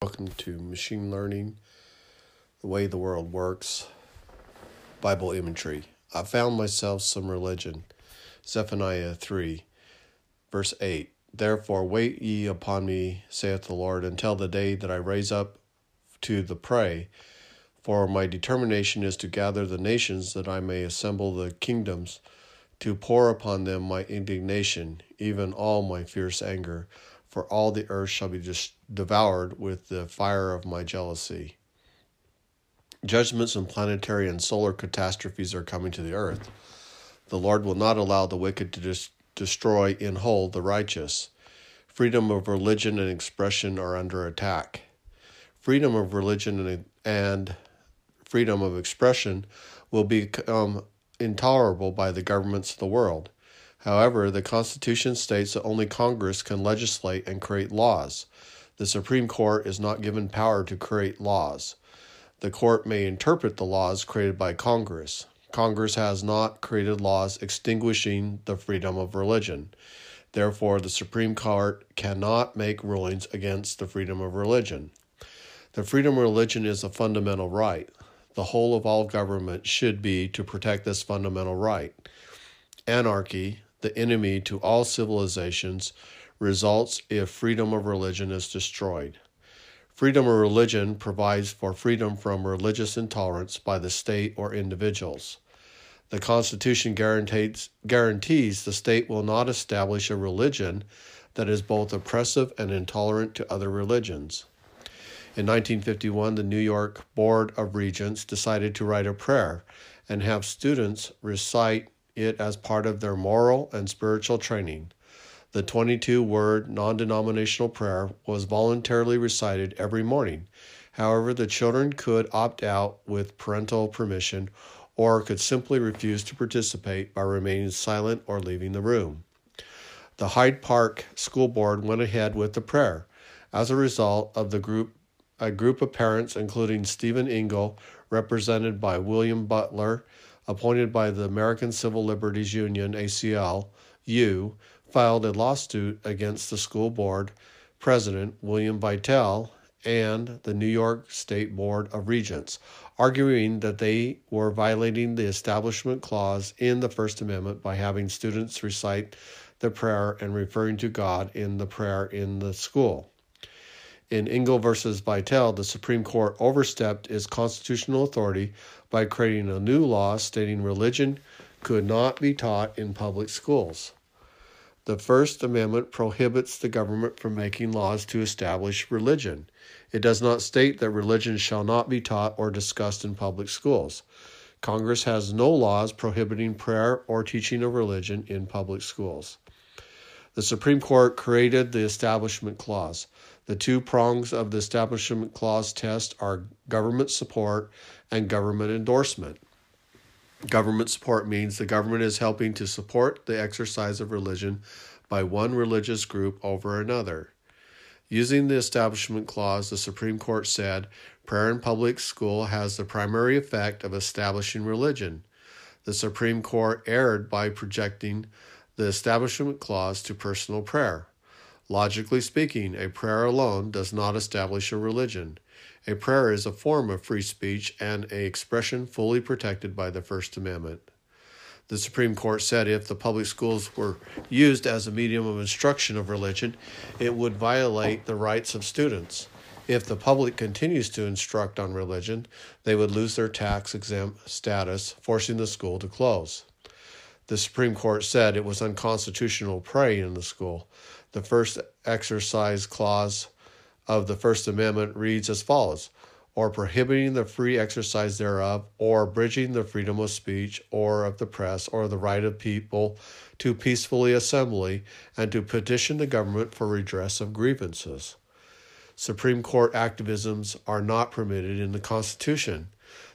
Welcome to Machine Learning, the way the world works, Bible imagery. I found myself some religion. Zephaniah 3, verse 8. Therefore, wait ye upon me, saith the Lord, until the day that I raise up to the prey. For my determination is to gather the nations, that I may assemble the kingdoms, to pour upon them my indignation, even all my fierce anger for all the earth shall be just devoured with the fire of my jealousy. Judgments and planetary and solar catastrophes are coming to the earth. The Lord will not allow the wicked to dis- destroy in whole the righteous. Freedom of religion and expression are under attack. Freedom of religion and, and freedom of expression will become intolerable by the governments of the world. However, the Constitution states that only Congress can legislate and create laws. The Supreme Court is not given power to create laws. The court may interpret the laws created by Congress. Congress has not created laws extinguishing the freedom of religion. Therefore, the Supreme Court cannot make rulings against the freedom of religion. The freedom of religion is a fundamental right. The whole of all government should be to protect this fundamental right. Anarchy, the enemy to all civilizations, results if freedom of religion is destroyed. Freedom of religion provides for freedom from religious intolerance by the state or individuals. The Constitution guarantees, guarantees the state will not establish a religion that is both oppressive and intolerant to other religions. In 1951, the New York Board of Regents decided to write a prayer and have students recite it as part of their moral and spiritual training. The 22 word non denominational prayer was voluntarily recited every morning. However, the children could opt out with parental permission or could simply refuse to participate by remaining silent or leaving the room. The Hyde Park School Board went ahead with the prayer. As a result of the group a group of parents including Stephen Engel, represented by William Butler, appointed by the American Civil Liberties Union, ACL, U, filed a lawsuit against the school board president, William Vitale, and the New York State Board of Regents, arguing that they were violating the Establishment Clause in the First Amendment by having students recite the prayer and referring to God in the prayer in the school. In Engel versus Vitale, the Supreme Court overstepped its constitutional authority by creating a new law stating religion could not be taught in public schools. The First Amendment prohibits the government from making laws to establish religion. It does not state that religion shall not be taught or discussed in public schools. Congress has no laws prohibiting prayer or teaching of religion in public schools. The Supreme Court created the Establishment Clause. The two prongs of the Establishment Clause test are government support and government endorsement. Government support means the government is helping to support the exercise of religion by one religious group over another. Using the Establishment Clause, the Supreme Court said prayer in public school has the primary effect of establishing religion. The Supreme Court erred by projecting the Establishment Clause to personal prayer. Logically speaking, a prayer alone does not establish a religion. A prayer is a form of free speech and a expression fully protected by the First Amendment. The Supreme Court said if the public schools were used as a medium of instruction of religion, it would violate the rights of students. If the public continues to instruct on religion, they would lose their tax exempt status, forcing the school to close. The Supreme Court said it was unconstitutional praying in the school. The first exercise clause of the First Amendment reads as follows or prohibiting the free exercise thereof, or abridging the freedom of speech, or of the press, or the right of people to peacefully assembly, and to petition the government for redress of grievances. Supreme Court activisms are not permitted in the Constitution.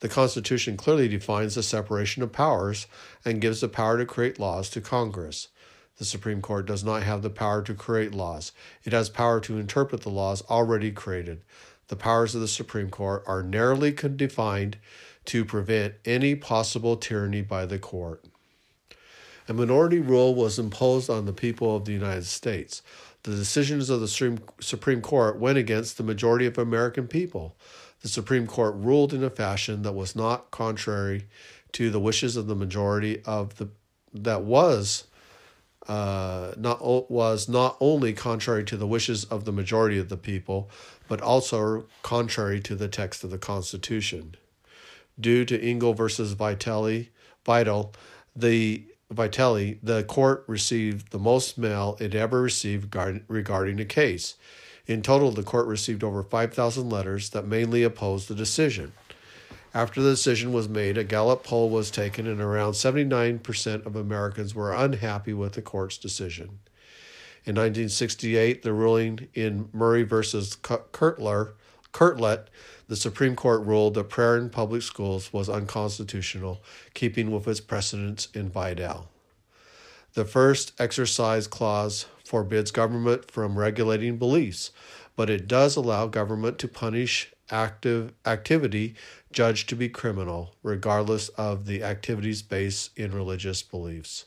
The Constitution clearly defines the separation of powers and gives the power to create laws to Congress. The Supreme Court does not have the power to create laws. It has power to interpret the laws already created. The powers of the Supreme Court are narrowly defined to prevent any possible tyranny by the court. A minority rule was imposed on the people of the United States. The decisions of the Supreme Court went against the majority of American people. The Supreme Court ruled in a fashion that was not contrary to the wishes of the majority of the that was uh, not was not only contrary to the wishes of the majority of the people, but also contrary to the text of the Constitution. Due to Engel versus Vitelli, Vital, the Vitelli, the court received the most mail it ever received regarding a case. In total, the court received over 5,000 letters that mainly opposed the decision. After the decision was made, a Gallup poll was taken, and around 79% of Americans were unhappy with the court's decision. In 1968, the ruling in Murray versus Kurtler, Kirtland the Supreme Court ruled that prayer in public schools was unconstitutional, keeping with its precedents in Vidal. The first exercise clause forbids government from regulating beliefs, but it does allow government to punish active activity judged to be criminal, regardless of the activity's base in religious beliefs.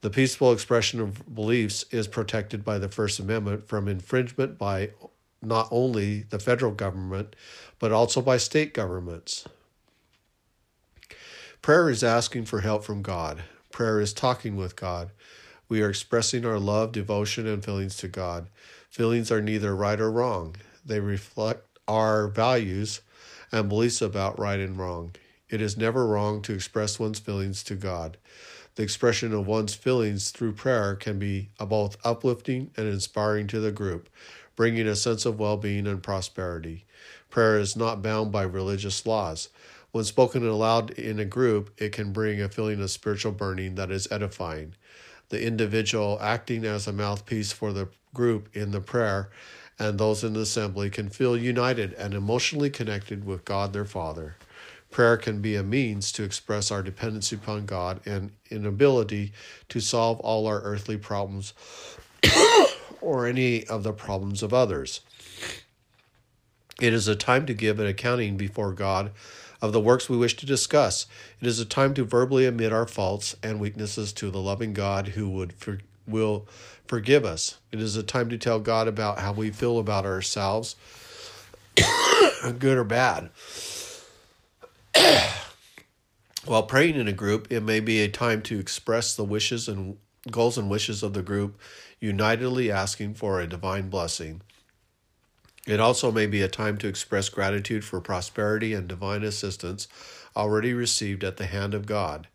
The peaceful expression of beliefs is protected by the First Amendment from infringement by not only the federal government, but also by state governments. Prayer is asking for help from God. Prayer is talking with God. We are expressing our love, devotion, and feelings to God. Feelings are neither right or wrong, they reflect our values and beliefs about right and wrong. It is never wrong to express one's feelings to God. The expression of one's feelings through prayer can be both uplifting and inspiring to the group, bringing a sense of well being and prosperity. Prayer is not bound by religious laws. When spoken aloud in a group, it can bring a feeling of spiritual burning that is edifying. The individual acting as a mouthpiece for the group in the prayer and those in the assembly can feel united and emotionally connected with God their Father. Prayer can be a means to express our dependency upon God and inability to solve all our earthly problems or any of the problems of others. It is a time to give an accounting before God of the works we wish to discuss. It is a time to verbally admit our faults and weaknesses to the loving God who would for, will forgive us. It is a time to tell God about how we feel about ourselves, good or bad. While praying in a group, it may be a time to express the wishes and goals and wishes of the group, unitedly asking for a divine blessing. It also may be a time to express gratitude for prosperity and divine assistance already received at the hand of God.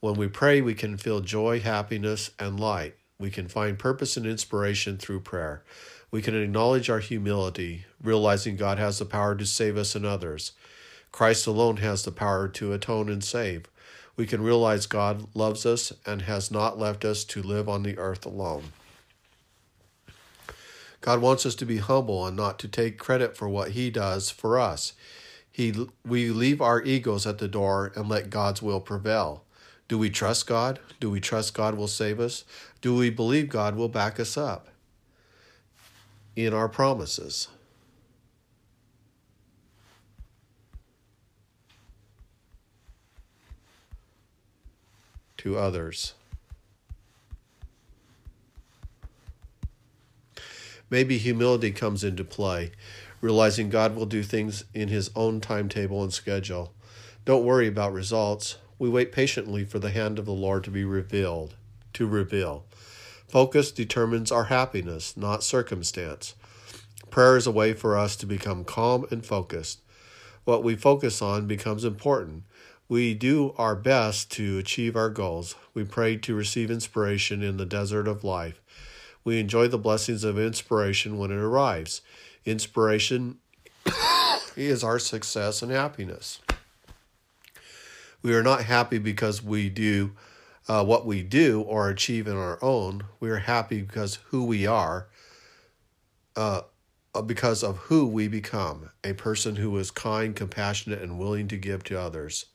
When we pray, we can feel joy, happiness, and light. We can find purpose and inspiration through prayer. We can acknowledge our humility, realizing God has the power to save us and others. Christ alone has the power to atone and save. We can realize God loves us and has not left us to live on the earth alone. God wants us to be humble and not to take credit for what He does for us. He, we leave our egos at the door and let God's will prevail. Do we trust God? Do we trust God will save us? Do we believe God will back us up in our promises? To others. Maybe humility comes into play, realizing God will do things in His own timetable and schedule. Don't worry about results. We wait patiently for the hand of the Lord to be revealed, to reveal. Focus determines our happiness, not circumstance. Prayer is a way for us to become calm and focused. What we focus on becomes important. We do our best to achieve our goals. We pray to receive inspiration in the desert of life. We enjoy the blessings of inspiration when it arrives. Inspiration is our success and happiness. We are not happy because we do uh, what we do or achieve in our own. We are happy because who we are, uh, uh, because of who we become a person who is kind, compassionate, and willing to give to others.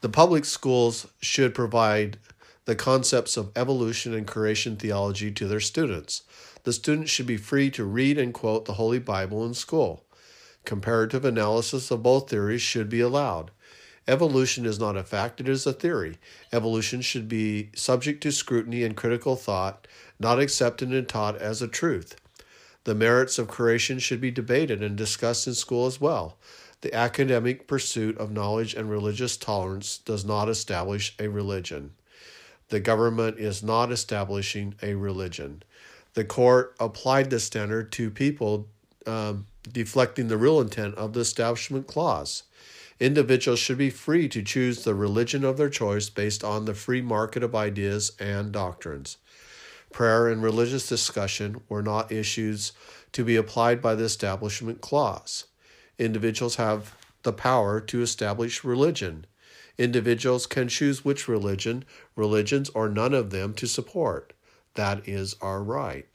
The public schools should provide the concepts of evolution and creation theology to their students. The students should be free to read and quote the Holy Bible in school. Comparative analysis of both theories should be allowed. Evolution is not a fact, it is a theory. Evolution should be subject to scrutiny and critical thought, not accepted and taught as a truth. The merits of creation should be debated and discussed in school as well. The academic pursuit of knowledge and religious tolerance does not establish a religion. The government is not establishing a religion. The court applied the standard to people um, deflecting the real intent of the Establishment Clause. Individuals should be free to choose the religion of their choice based on the free market of ideas and doctrines. Prayer and religious discussion were not issues to be applied by the Establishment Clause. Individuals have the power to establish religion. Individuals can choose which religion, religions, or none of them to support. That is our right.